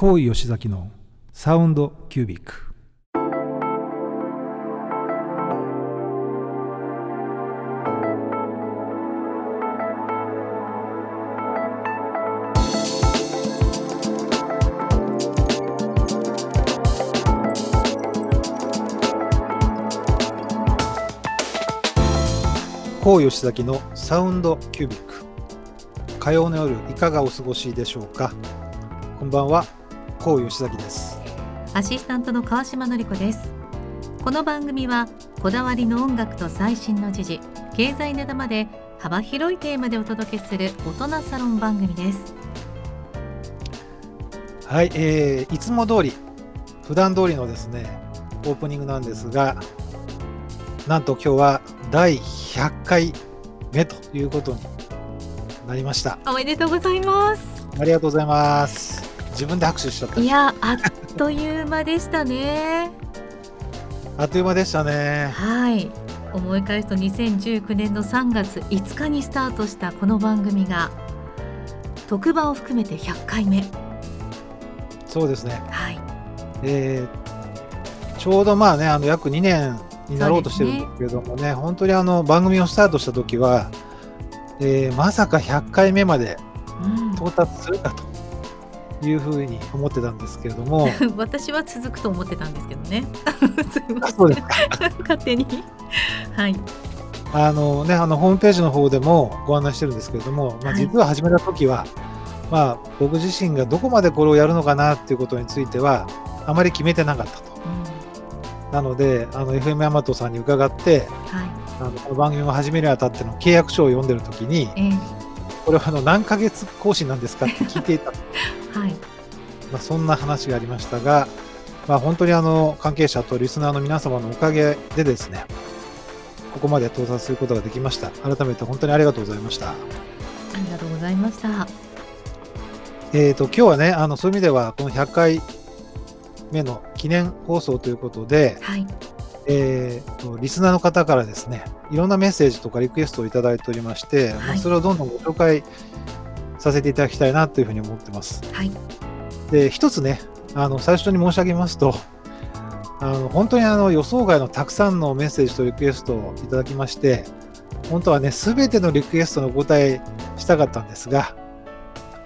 高井吉崎のサウンドキュービック。高吉崎のサウンドキュービック。火曜の夜いかがお過ごしでしょうか？こんばんは。高吉崎です。アシスタントの川島典子です。この番組はこだわりの音楽と最新の時事経済ネタまで幅広いテーマでお届けする大人サロン番組です。はい、えー、いつも通り普段通りのですねオープニングなんですがなんと今日は第100回目ということになりました。おめでとうございます。ありがとうございます自分で拍手しちゃった。いやあっという間でしたね。あっという間でしたね。はい。思い返すと2019年の3月5日にスタートしたこの番組が特番を含めて100回目。そうですね。はい。えー、ちょうどまあねあの約2年になろうとしてるんですけれどもね、ね。本当にあの番組をスタートした時は、えー、まさか100回目まで到達するかというふうに思ってたんですけれども、うん、私は続くと思ってたんですけどね。すいません。そうです 勝手に。はい。あのねあのホームページの方でもご案内してるんですけれども、まあ、実は始めた時は、はい、まあ、僕自身がどこまでこれをやるのかなっていうことについてはあまり決めてなかったと。うん、なのであの FM ヤマトさんに伺って、はい、あのこの番組を始めるにあたっての契約書を読んでる時に、えー、これはあの何ヶ月更新なんですかって聞いていた、はい。まあ、そんな話がありましたが、まあ、本当にあの関係者とリスナーの皆様のおかげでですねここまで到達することができました。改めて本当にありがとうございました。ありがとうございました。えーと今日はねあのそういう意味ではこの100回目の記念放送ということで、はい。えーと、リスナーの方からですねいろんなメッセージとかリクエストをいただいておりまして、はい、まあ、それをどんどんご紹介させていただきたいなというふうに思ってます。はい、で一つねあの最初に申し上げますとあの本当にあの予想外のたくさんのメッセージとリクエストをいただきまして本当はね全てのリクエストのお答えしたかったんですが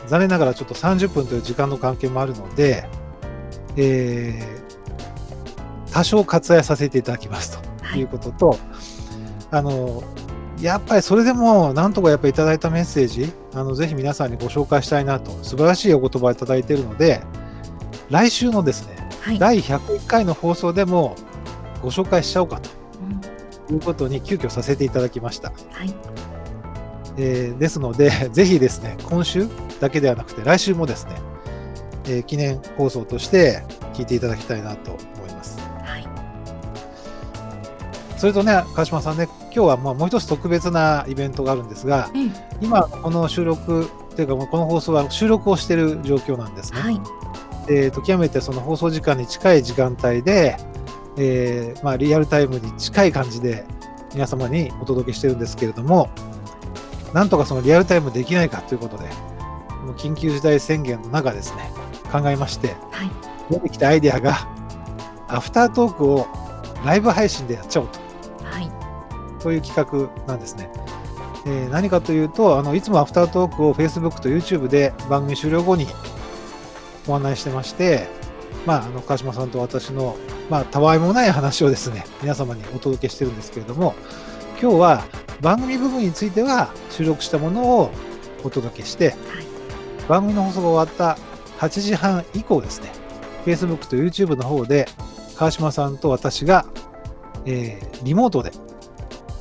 残念ながらちょっと30分という時間の関係もあるので、えー、多少割愛させていただきますということと、はい、あのやっぱりそれでもなんとかやっぱりいただいたメッセージあのぜひ皆さんにご紹介したいなと素晴らしいお言葉をいただいているので来週のですね、はい、第101回の放送でもご紹介しちゃおうかと、うん、いうことに急遽させていただきました。はいえー、ですので ぜひですね今週だけではなくて来週もですね、えー、記念放送として聞いていただきたいなと思います。はい、それとね川島さんね今日はまあもう一つ特別なイベントがあるんですが、うん、今この収録というかこの放送は収録をしている状況なんですね。はい、えーと、極めてその放送時間に近い時間帯で、えーまあ、リアルタイムに近い感じで皆様にお届けしてるんですけれどもなんとかそのリアルタイムできないかということで緊急事態宣言の中ですね考えまして、はい、出てきたアイデアがアフタートークをライブ配信でやっちゃおうと。はいという企画なんですね。えー、何かというとあのいつもアフタートークを Facebook と YouTube で番組終了後にご案内してまして、まあ、あの川島さんと私の、まあ、たわいもない話をですね皆様にお届けしてるんですけれども今日は番組部分については収録したものをお届けして、はい、番組の放送が終わった8時半以降ですね Facebook と YouTube の方で川島さんと私が、えー、リモートで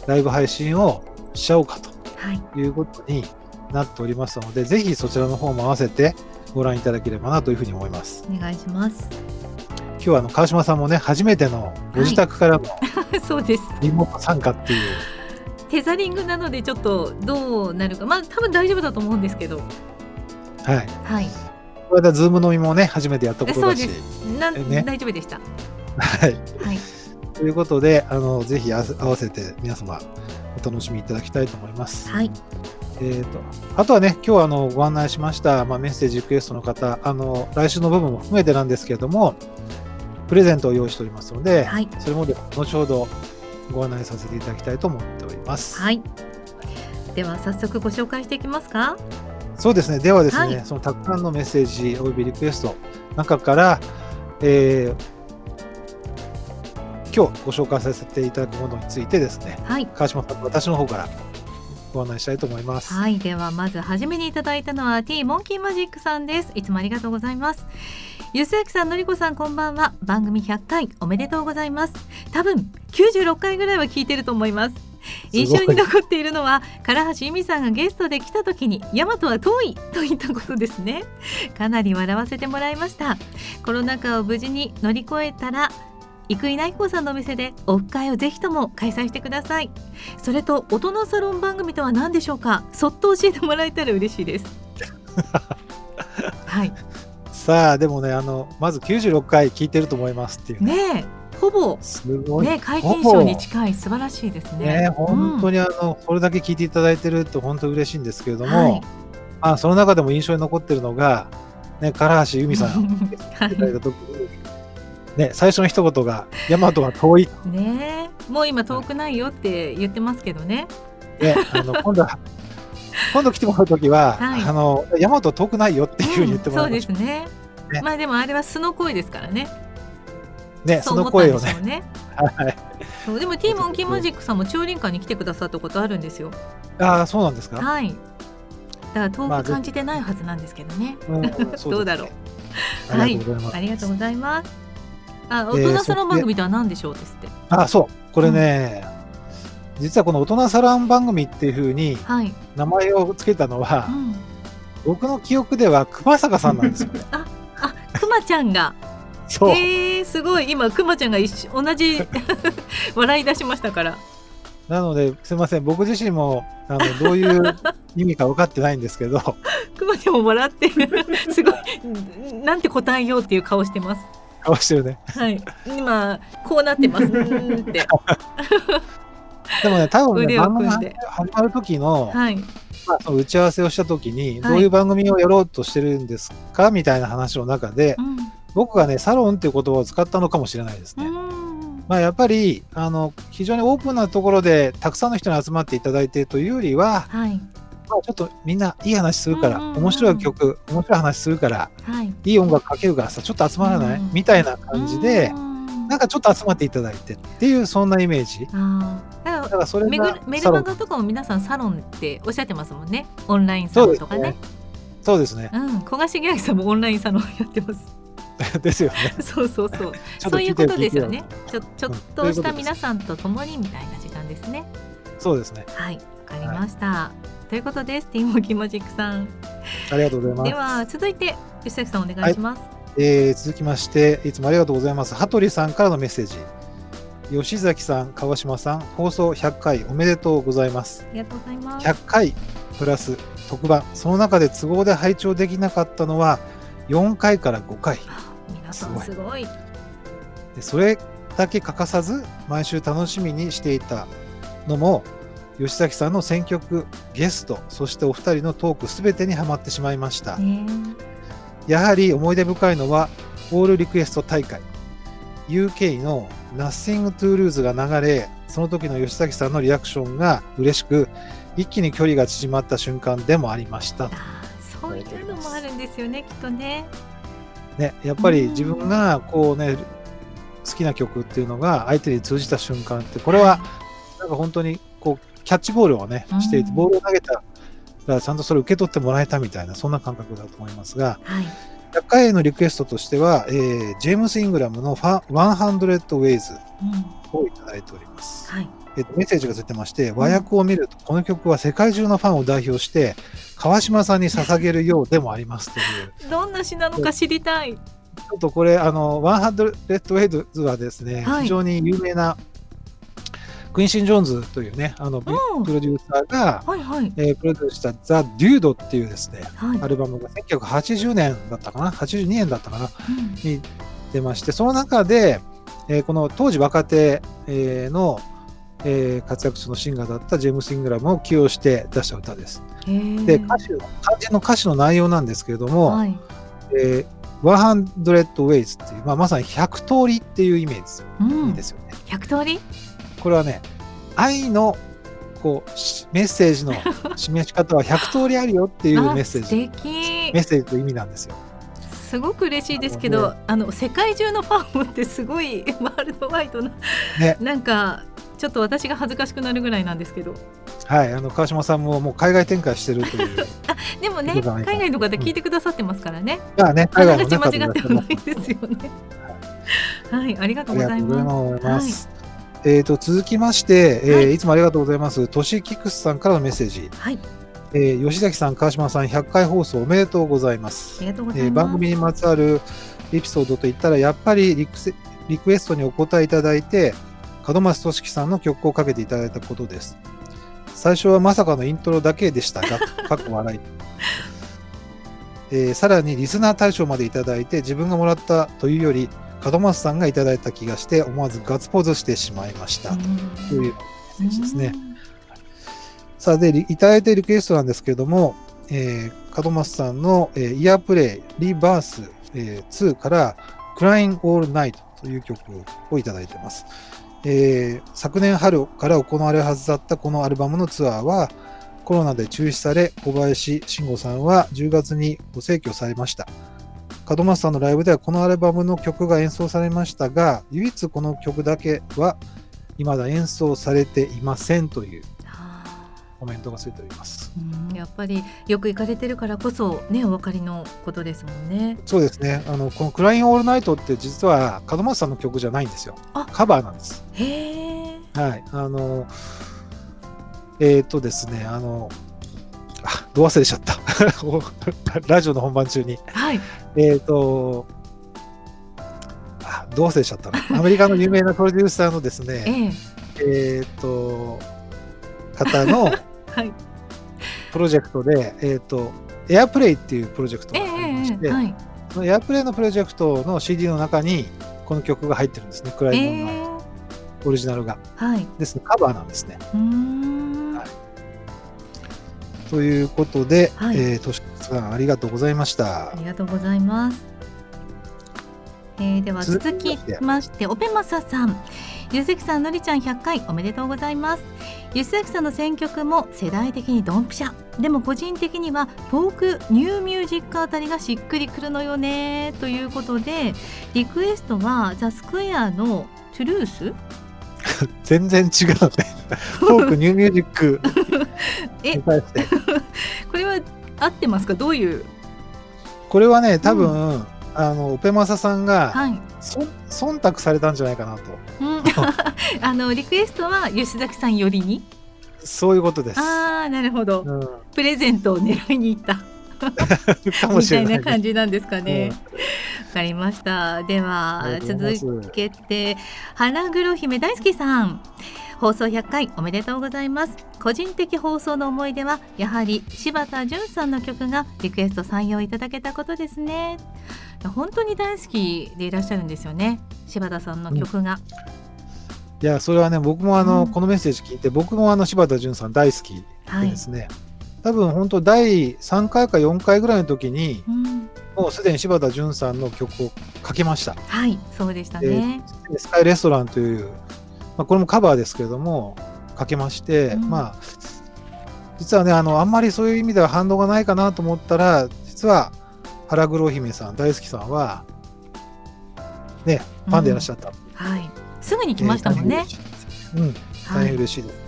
ライブ配信をしちゃおうかということになっておりますので、はい、ぜひそちらの方も合わせてご覧いただければなというふうに思います。お願いします。今日はあの川島さんもね初めてのご自宅からの、はい、そうですリモート参加っていう。テザリングなのでちょっとどうなるかまあ多分大丈夫だと思うんですけど。はい。はい。これでズーム飲みもね初めてやったことだし。な、ね、大丈夫でした。はい。はい。ということであのぜひ合わせて皆様お楽しみいただきたいと思います。はい。えー、とあとはね、今日あのご案内しました、まあ、メッセージリクエストの方、あの来週の部分も含めてなんですけれども、プレゼントを用意しておりますので、はい。それもで後ほどご案内させていただきたいと思っております。はい。では早速ご紹介していきますか？そうですね、ではですね、はいそのたくさんのメッセージおよびリクエスト中から、えー今日ご紹介させていただくものについてですね、はい。川島さんと私の方からご案内したいと思います。はい。ではまず初めにいただいたのは T モンキーマジックさんです。いつもありがとうございます。ゆすあきさん、のりこさん、こんばんは。番組100回おめでとうございます。多分96回ぐらいは聞いてると思います。印象に残っているのは唐橋由美さんがゲストで来た時に「大和は遠い」と言ったことですねかなり笑わせてもらいましたコロナ禍を無事に乗り越えたら生稲晃子さんのお店でオフ会をぜひとも開催してください。それと大人サロン番組とは何でしょうか？そっと教えてもらえたら嬉しいです。はい。さあ、でもね、あのまず96回聞いてると思いますっていうね、ねえ。ほぼすごい。ね皆勤賞に近い素晴らしいですね。ね、本当に、にあの、それだけ聞いていただいてると本当嬉しいんですけれども、はい。まあ、その中でも印象に残ってるのが、ね、唐橋由美さん。はいいただいた時に、ね、最初の一言が「大和は遠い」ねえもう今遠くないよって言ってますけどね。ね、あの 今度は今度来てもらう時は、はい。あの大和遠くないよっていうふうに言ってもらいましう。んそうですね。ね。まあでもあれは素の声ですからね。ね、その声をね、はい、そうでも ティーモンキーマジックさんも超輪館に来てくださったことあるんですよ。ああ、そうなんですか？はい。だからまあ遠く感じてないはずなんですけどね、うんそうですね。どうだろう。ありがとうござい。ありがとうございますあ大えー人サロン番組とは何でしょうですって、あ、そう、これね、実はこの大人サロン番組っていうふうにはい、名前をつけたのはう、ん、僕の記憶では熊坂さんなんですよ。ね。あくまちゃんが。そう。えー、すごい。今くまちゃんが一緒同じ 笑い出しましたから。なので、すみません、僕自身もあのどういう 意味か分かってないんですけど、くまちゃんも笑ってる。すごい。なんて答えようっていう顔してます顔してるね。はい。今こうなってます。うーんって。でもね、多分ね、番組始まる時の、はい。まあ、その打ち合わせをした時に、はい。どういう番組をやろうとしてるんですか？みたいな話の中で、うん。僕がね、サロンっていう言葉を使ったのかもしれないですね。うん。まあ、やっぱりあの非常にオープンなところでたくさんの人に集まっていただいてというよりは、はい。まあ、ちょっとみんないい話するから、面白い曲面白い話するからはい。いい音楽かけるからさちょっと集まらない、うんみたいな感じで、うんなんかちょっと集まっていただいてっていうそんなイメージ。あー。だからそれらメルマガとかも皆さんサロンっておっしゃってますもんね。オンラインサロンとかね。そうですね。うん。古賀茂明さんもオンラインサロンやってます。ですよね。そうそうそう。そういうことですよね。ちょちょっとした皆さんと共にみたいな時間ですね。そうですね。はい。わかりました、ということです。ティモキマジックさん。ありがとうございます。では続いて吉崎さんお願いします、えー続きましていつもありがとうございます。羽鳥さんからのメッセージ。吉崎さん川島さん放送100回おめでとうございます。ありがとうございます。100回プラス特番。その中で都合で拝聴できなかったのは4回から5回。皆さんすごい。でそれだけ欠かさず毎週楽しみにしていたのも吉崎さんの選曲ゲストそしてお二人のトークすべてにはまってしまいました。ね。やはり思い出深いのはオールリクエスト大会。UK の Nothing to Lose が流れその時の吉崎さんのリアクションが嬉しく一気に距離が縮まった瞬間でもありました。そういうのもあるんですよねきっとね。ね、やっぱり自分がこうね好きな曲っていうのが相手に通じた瞬間ってこれはなんか本当にこうキャッチボールをねうん。していてボールを投げたらちゃんとそれを受け取ってもらえたみたいなそんな感覚だと思いますがはい。100回へのリクエストとしては、えージェームス・イングラムのファ100 Ways うん。をいただいております、はい。えっとメッセージがついてまして和訳を見るとこの曲は世界中のファンを代表して川島さんに捧げるようでもありますという。どんな詩なのか知りたい。ちょっとこれ、あの、100レッドウェイズはですね、はい。非常に有名なクインシン・ジョーンズというね、あの、プうん。ロデューサーが、はいはい。えープロデュースしたザ・デュードっていうですね、はい。アルバムが1980年だったかな、82年だったかな、うん。に出まして、その中で、えーこの当時若手、えーのえー活躍中のシンガーだったジェームス・イングラムを起用して出した歌です。で、歌詞の、肝心の歌詞の内容なんですけれども、はい。えー100 ways っていう、まあ、まさに100通りっていうイメージですよ,、うん。いいですよね。100通り？これはね、愛のこうしメッセージの 示し方は100通りあるよっていうあメッセージ、メッセージという意味なんですよ。すごく嬉しいですけど、あの世界中のファンをってすごい ワールドワイドな、ね。なんかちょっと私が恥ずかしくなるぐらいなんですけど。はい、あの川島さんももう海外展開してるという。でもね海外の方聞いてくださってますからね、まあね、あな海外のがち間違ってはないですよね。はい。ありがとあうございりがとうございます。ます。えー、と続きまして、えーはいい、つもありがとうございます。トシキクスさんからのメッセージ、はいえー吉崎さん、川島さん、100回放送おめでとうございます。ありがとうござえーいます、番組にまつわるエピソードといったら、やっぱりリクセリクエストにお答えいただいて、門松俊樹さんの曲をかけていただいたことです。最初はまさかのイントロだけでしたが、かっこ笑い。えーさらにリスナー大賞までいただいて、自分がもらったというより、門松さんがいただいた気がして、思わずガッツポーズしてしまいました。というメッセージですね。さあ、で、リいただいているリクエストなんですけれども、えー、門松さんの、えーイヤープレイリバース、えー2から、Crying All Night という曲をいただいています。えー昨年春から行われるはずだったこのアルバムのツアーは、コロナで中止され、小林慎吾さんは10月にご逝去されました。門松さんのライブではこのアルバムの曲が演奏されましたが、唯一この曲だけは未だ演奏されていませんというはあコメントがついております。うんやっぱりよく行かれてるからこそねお分かりのことですもんね。そうですね。あの、このクラインオールナイトって実は門松さんの曲じゃないんですよあ。カバーなんです。へえ。はい。あの、えっ、とですね、あの、あ、ど忘れしちゃった。ラジオの本番中に。はい。えっ、と、あ、ど忘れしちゃったな。アメリカの有名なプロデューサーのですえね、え。えっ、と、方の はい。プロジェクトで、えっ、と、エアプレイっていうプロジェクトええがありまして、ええはい。そのエアプレイのプロジェクトの CD の中に、この曲が入ってるんですね、クラえイムのえ。オリジナルが。はい。ですね、カバーなんですね。う。はいということで、はいえー、としさん、ありがとうございましたあ。りがとうございます。えー、では続続きましてオペマサさんゆずきさんのりちゃん100回おめでとうございますゆずきさんの選曲も世代的にドンピシャでも個人的にはフォークニューミュージックあたりがしっくりくるのよねということでリクエストはザ・スクエアの TRUTH？全然違うね。フォーク、ニューミュージックえに対して。これは合ってますか？どういう？これはね、多分、あの、オペマサさんが、はい、そ忖度されたんじゃないかなと。うん、あのリクエストは吉崎さんよりに？そういうことです。ああなるほど。うん、プレゼントを狙いに行った みしたれない、いな感じなんですかね。うんわ、かりました。では続けて花黒姫大好きさん。放送100回おめでとうございます。個人的放送の思い出はやはり柴田純さんの曲がリクエスト採用いただけたことですね。本当に大好きでいらっしゃるんですよね。柴田さんの曲が。いや、それはね、僕もあの、うんこのメッセージ聞いて、僕もあの柴田純さん大好きはいでで。すね、多分本当、第3回か4回ぐらいの時に、うん、もうすでに柴田純さんの曲をかけました。はい、そうでしたね。でスカイレストランという、まあ、これもカバーですけれども、かけまして、うんまあ、実はねあの、あんまりそういう意味では反応がないかなと思ったら、実は原黒姫さん、大好きさんは、ね、ファンでいらっしゃった。はい。すぐに来ましたもんね。うん、はい。大変嬉しいです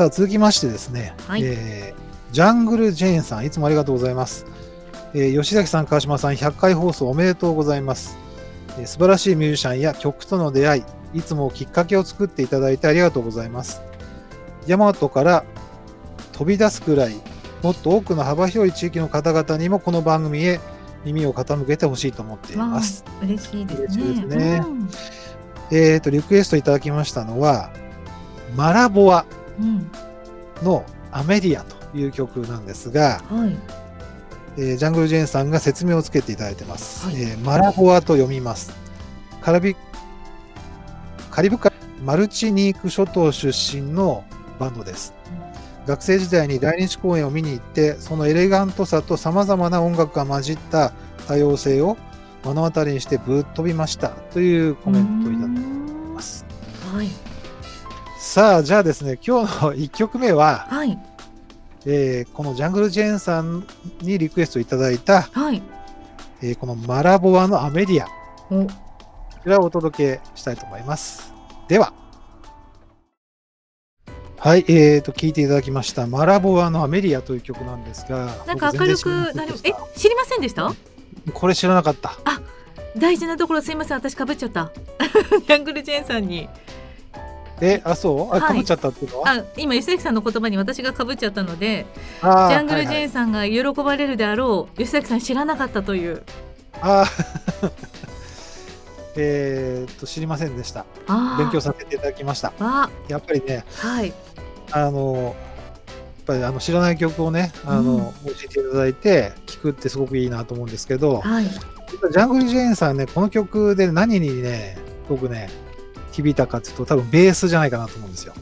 さあ、続きましてですね、はいえージャングル・ジェーンさん、いつもありがとうございます。えー吉崎さん、川島さん、100回放送おめでとうございます。えー素晴らしいミュージシャンや曲との出会い、いつもきっかけを作っていただいてありがとうございます。ヤマトから飛び出すくらい、もっと多くの幅広い地域の方々にもこの番組へ耳を傾けてほしいと思っています。嬉しいですね。すねうんえーと、リクエストいただきましたのは、マラボアうん。のアメディアという曲なんですが、はい。えージャングル・ジェーンさんが説明をつけていただいてます。はいえーマラボアと読みます。カラビカリブ海マルチニーク諸島出身のバンドです。学生時代に来日公演を見に行って、そのエレガントさと様々な音楽が混じった多様性を目の当たりにしてぶっ飛びましたというコメントをいただいています。はい。さあ、じゃあですね、今日の1曲目は、はい。えーこのジャングル・ジェーンさんにリクエストいただいた、はい。えーこのマラボアのアメリア、お、こちらをお届けしたいと思います。では。はい、えーと、聴いていただきました、マラボアのアメリアという曲なんですが、なんか明るくなりえ、知りませんでした？これ知らなかった。大事なところすいません、私かぶっちゃった。ジャングルジェーンさんに。え、あ、そう？あ、はいかぶっちゃったっていうのは、あ、今吉崎さんの言葉に私がかぶっちゃったので、あジャングルジェはいはいーンさんが喜ばれるであろう、吉崎さん知らなかったという。あー えーと、知りませんでした。勉強させていただきました。あ、やっぱりね、はい。あの、やっぱりあの知らない曲をね、あの、教えていただいて、聴くってすごくいいなと思うんですけど、はい。ジャングル・ジェーンさんね、この曲で何にね、僕ね、響いたかっていうと、多分ベースじゃないかなと思うんですよ。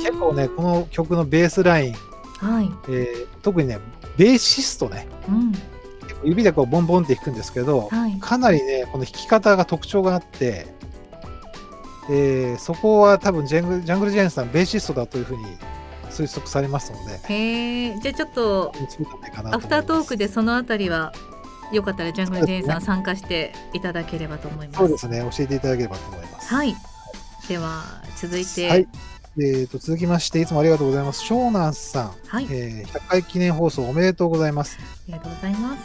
結構ね、この曲のベースライン、はい。えー特にね、ベーシストね、うん。指でこうボンボンって弾くんですけど、はい。かなりね、この弾き方が特徴があって、えーそこは多分ジャングルジャングル・ジェーンさん、ベーシストだというふうに推測されますので、へえ、じゃあちょっとアフタートークでそのあたりはよかったらジャングルジェーンさん参加していただければと思います。そうですね、教えていただければと思います。はい。では続いて、はい。えー、と続きまして、いつもありがとうございます。湘南さん、はい、えー100回記念放送おめでとうございます。ありがとうございます。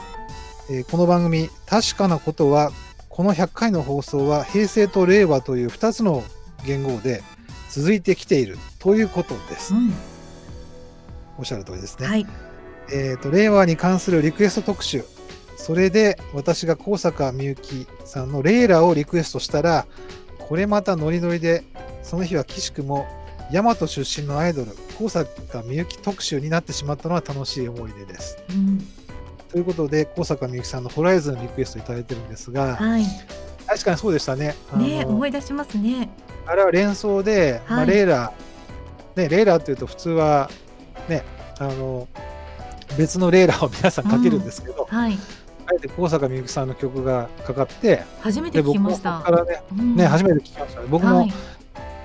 えーこの番組、確かなことは、この100回の放送は平成と令和という2つの言語で続いてきているということですう。ん、おっしゃる通りですね。はい、えー、と令和に関するリクエスト特集。それで私が高坂みゆきさんのレイラをリクエストしたら、これまたノリノリで、その日は岸くも大和出身のアイドル、高坂みゆき特集になってしまったのは楽しい思い出です。うん、ということで、高坂みゆきさんのホライズンリクエストいただいてるんですが、はい、確かにそうでしたね。ね思い出しますね。あれは連想で、まあ、はいレイラ、ね、レイラっていうと普通は、ね、あの別のレイラを皆さんかけるんですけど、はい、あえて高坂みゆきさんの曲がかかって、初めて聞きました。からね、うん。ね初めて聞きましたね。僕もはい、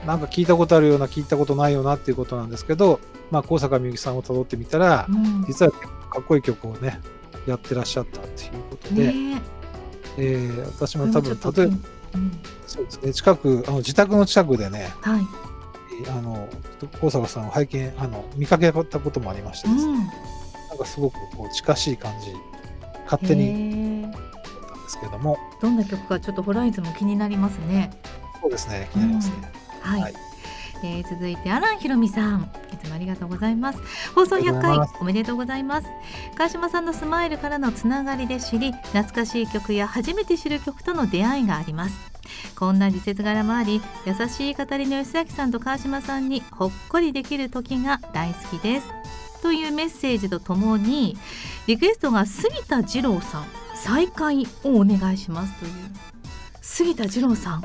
なんか聞いたことあるような、聞いたことないようなっていうことなんですけど、まあ、高坂みゆきさんをたどってみたらう、ん、実はかっこいい曲をね、やってらっしゃったっていうことで、ねえ。ー私も多分、例えば、うん、そうですね、近く、あの自宅の近くでね、はい、あの高坂さんを拝見あの見かけたこともありましてですね、うん、なんかすごくこう近しい感じ勝手に。ですけども。どんな曲かちょっとホライズンも気になりますね。そうですね。気になりますね、はい、はい。えー続いてアランひろみさん。いつもありがとうございます。放送100ありがとうござい回おめでとうございます。川島さんのスマイルからのつながりで知り懐かしい曲や初めて知る曲との出会いがあります。こんな時節柄もあり優しい語りの吉崎さんと川島さんにほっこりできる時が大好きですというメッセージとともにリクエストが杉田二郎さん再会をお願いしますという。杉田二郎さん。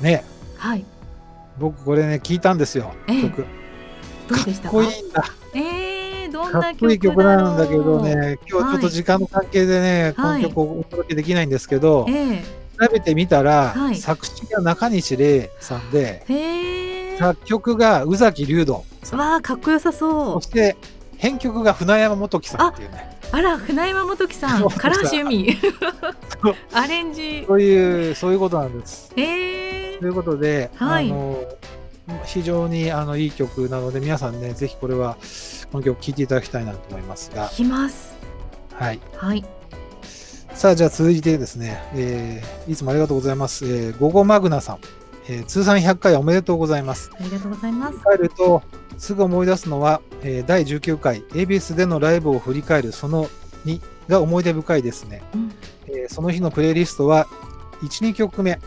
ね。はい。僕これね聞いたんですよええ。曲。どうでしたか？かっこいいんだ。えー、どんかなっこいい曲曲なんだけどね今日ちょっと時間の関係でね、はい。この曲をお届けできないんですけど、え調べてみたら、はい。作詞が中西礼さんで作曲が宇崎竜斗さんわあかっこよさそそうして編曲が船山元樹さんっていうね。あら船山元樹さん。唐橋由美。アレンジ。そういうそういうことなんです。え。ということで、はい。あの非常にあのいい曲なので皆さんねぜひこれはこの曲聴いていただきたいなと思いますが。ー、、きます。はい、はい。さあじゃあ続いてですね、えーいつもありがとうございます、えー、ゴゴマグナさん、えー通算100回おめでとうございます。ありがとうございます。振り返るとすぐ思い出すのは、えー第19回 ABS でのライブを振り返るその2が思い出深いですね、うん。えーその日のプレイリストは1、2曲目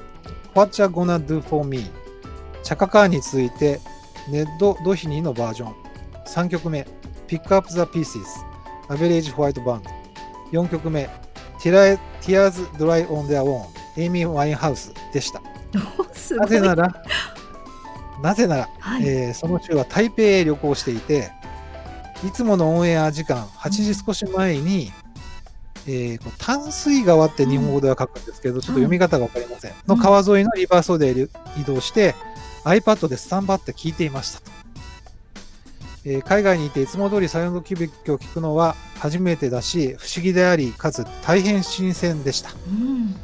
What You Gonna Do For Me? チャカカーに続いてネッド・ドヒニーのバージョン。3曲目 Pick Up the Pieces Average White Band 4曲目 Tears Dry on Their Own エイミー・ワインハウスでした ないぜなら、なぜなら、はいえーその週は台北へ旅行していて、いつものオンエア時間8時少し前に、えーこう淡水川って日本語では書くんですけど、ちょっと読み方が分かりません。の川沿いのリバーソデー移動して、iPad でスタンバって聞いていましたと。えー海外にいていつも通りサイオンドキュビックを聞くのは初めてだし、不思議であり、かつ大変新鮮でした。うん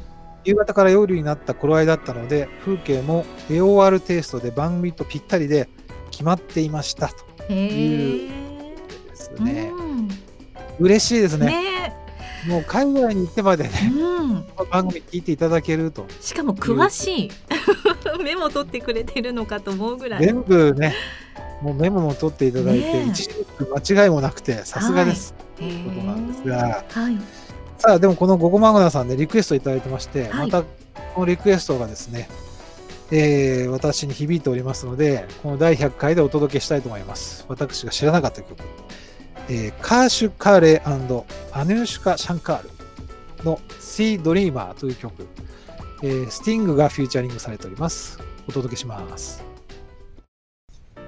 夕方から夜になった頃合いだったので、風景も AOR テイストで番組とぴったりで決まっていましたとへえですね。うん。嬉しいですね。ね。もう海外に行ってまでね、うん。番組聞いていただけると、しかも詳しい。メモ取ってくれてるのかと思うぐらい。全部ね、もうメモも取っていただいて、一字間違いもなくて、さすがです。へいうことなんですえが、はいさあ、でもこのゴゴマグナさんでリクエストいただいてまして、はいまたこのリクエストがですね、えー私に響いておりますので、この第100回でお届けしたいと思います。私が知らなかった曲。えーカーシュ・カーレーアヌーシュカ・シャンカールの Sea Dreamer という曲、えースティングがフューチャリングされております。お届けします。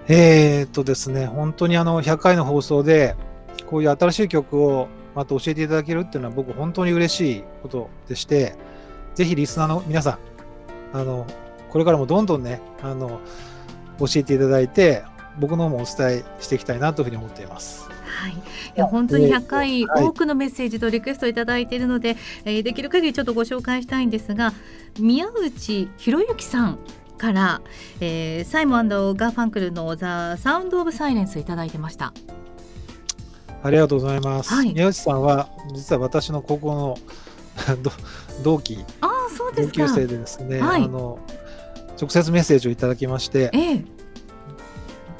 えーっとですね、本当にあの100回の放送で、こういう新しい曲をまた教えていただけるっていうのは僕本当に嬉しいことでして、ぜひリスナーの皆さん、あの、これからもどんどんね、あの、教えていただいて、僕の方もお伝えしていきたいなというふうに思っています。はい、いや本当に100回、多くのメッセージとリクエストをいただいているので、えーできる限りちょっとご紹介したいんですが宮内博之さんから、えーサイモンガーファンクルの「ザ・サウンド・オブ・サイレンス」いただいてました。ありがとうございます。はい宮内さんは、実は私の高校の ど同期、ああそうですか。同級生でですね、はいあの、直接メッセージをいただきまして、ええ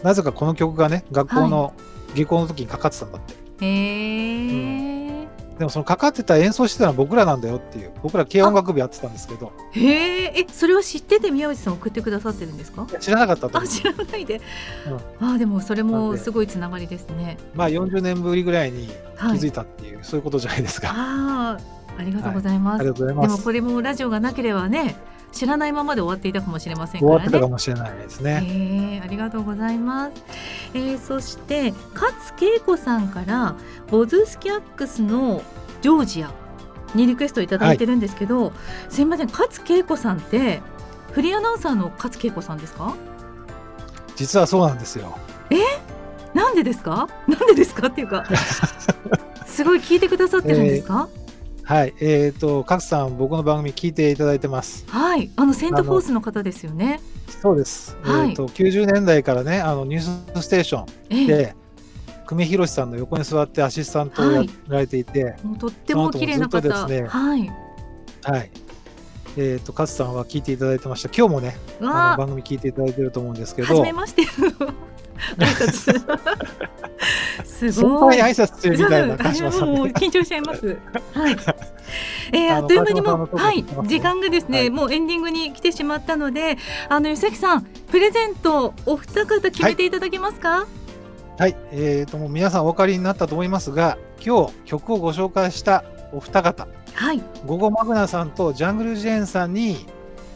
なぜかこの曲がね、学校の下校の時にかかってたんだって。へえでもそのかかってた演奏してたのは僕らなんだよっていう、僕ら軽音楽部やってたんですけど、へええそれを知ってて宮内さん送ってくださってるんですか？知らなかったと。あ知らないで、ああでもそれなんですごいつながりですね。まあ40年ぶりぐらいに気はいづいたっていう、そういうことじゃないですか。ああありがとうございます。ありがとうございます。でもこれもラジオがなければね知らないままで終わっていたかもしれません終わってたかからね。もしれないですね。えー、ありがとうございます。えー、そして勝恵子さんからボズスキャックスのジョージアにリクエストいただいてるんですけど、すいません勝恵子さんってフリーアナウンサーの勝恵子さんですか？実はそうなんですよ。なんでですか？なんでですか？っていうか すごい聞いてくださってるんですか？はい。えっ、と、勝さん、僕の番組聞いていただいてます。はいあのセントフォースの方ですよね。そうです。はいえっ、と、90年代からね、あの、ニュースステーションええで、久米宏さんの横に座ってアシスタントをやはいられていて、もうとっても綺麗な方、ですねはい。はい。えっ、と、勝さんは聞いていただいてました。今日もね、あの番組聞いていただいてると思うんですけ初ど、めまして。挨拶 す先ごい。挨拶してるみたいな感じも。緊張しちゃいます。はい。えー、あっという間にもはい時間がですね、はいもうエンディングに来てしまったので、あの吉崎さんプレゼントお二方決めていただけますか？はい。えっ、と、もう皆さんお分かりになったと思いますが、今日曲をご紹介したお二方、はい。ゴゴマグナさんとジャングルジェーンさんに、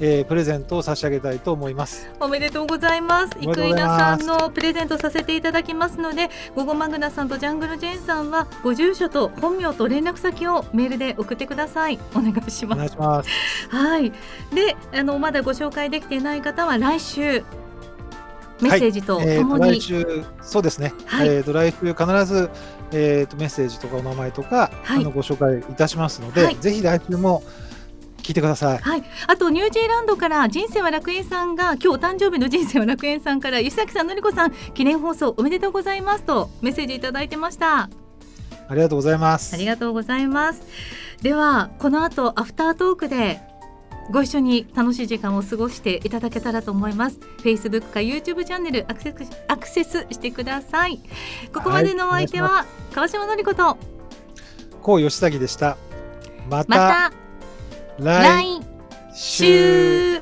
えープレゼントを差し上げたいと思います。おめでとうございます。生稲さんのプレゼントさせていただきますので、ゴゴマグナさんとジャングルジェーンさんはご住所と本名と連絡先をメールで送ってください。お願いしおます。願いします。はい。で、あのまだご紹介できていない方は来週メッセージととえーともに、来週、そうですね。はいえっ、と、来週必ず、えー、とメッセージとかお名前とか、はいあのご紹介いたしますので、はいぜひ来週も聞いてください。はい。あとニュージーランドから人生は楽園さんが今日お誕生日の人生は楽園さんから吉崎さんのりこさん記念放送おめでとうございますとメッセージいただいてました。ありがとうございます。ありがとうございます。ではこの後アフタートークでご一緒に楽しい時間を過ごしていただけたらと思います。Facebook か YouTube チャンネルアクセスアクセスしてください。ここまでのお相手は、川島のりことこう吉崎でした。ままたた来来週。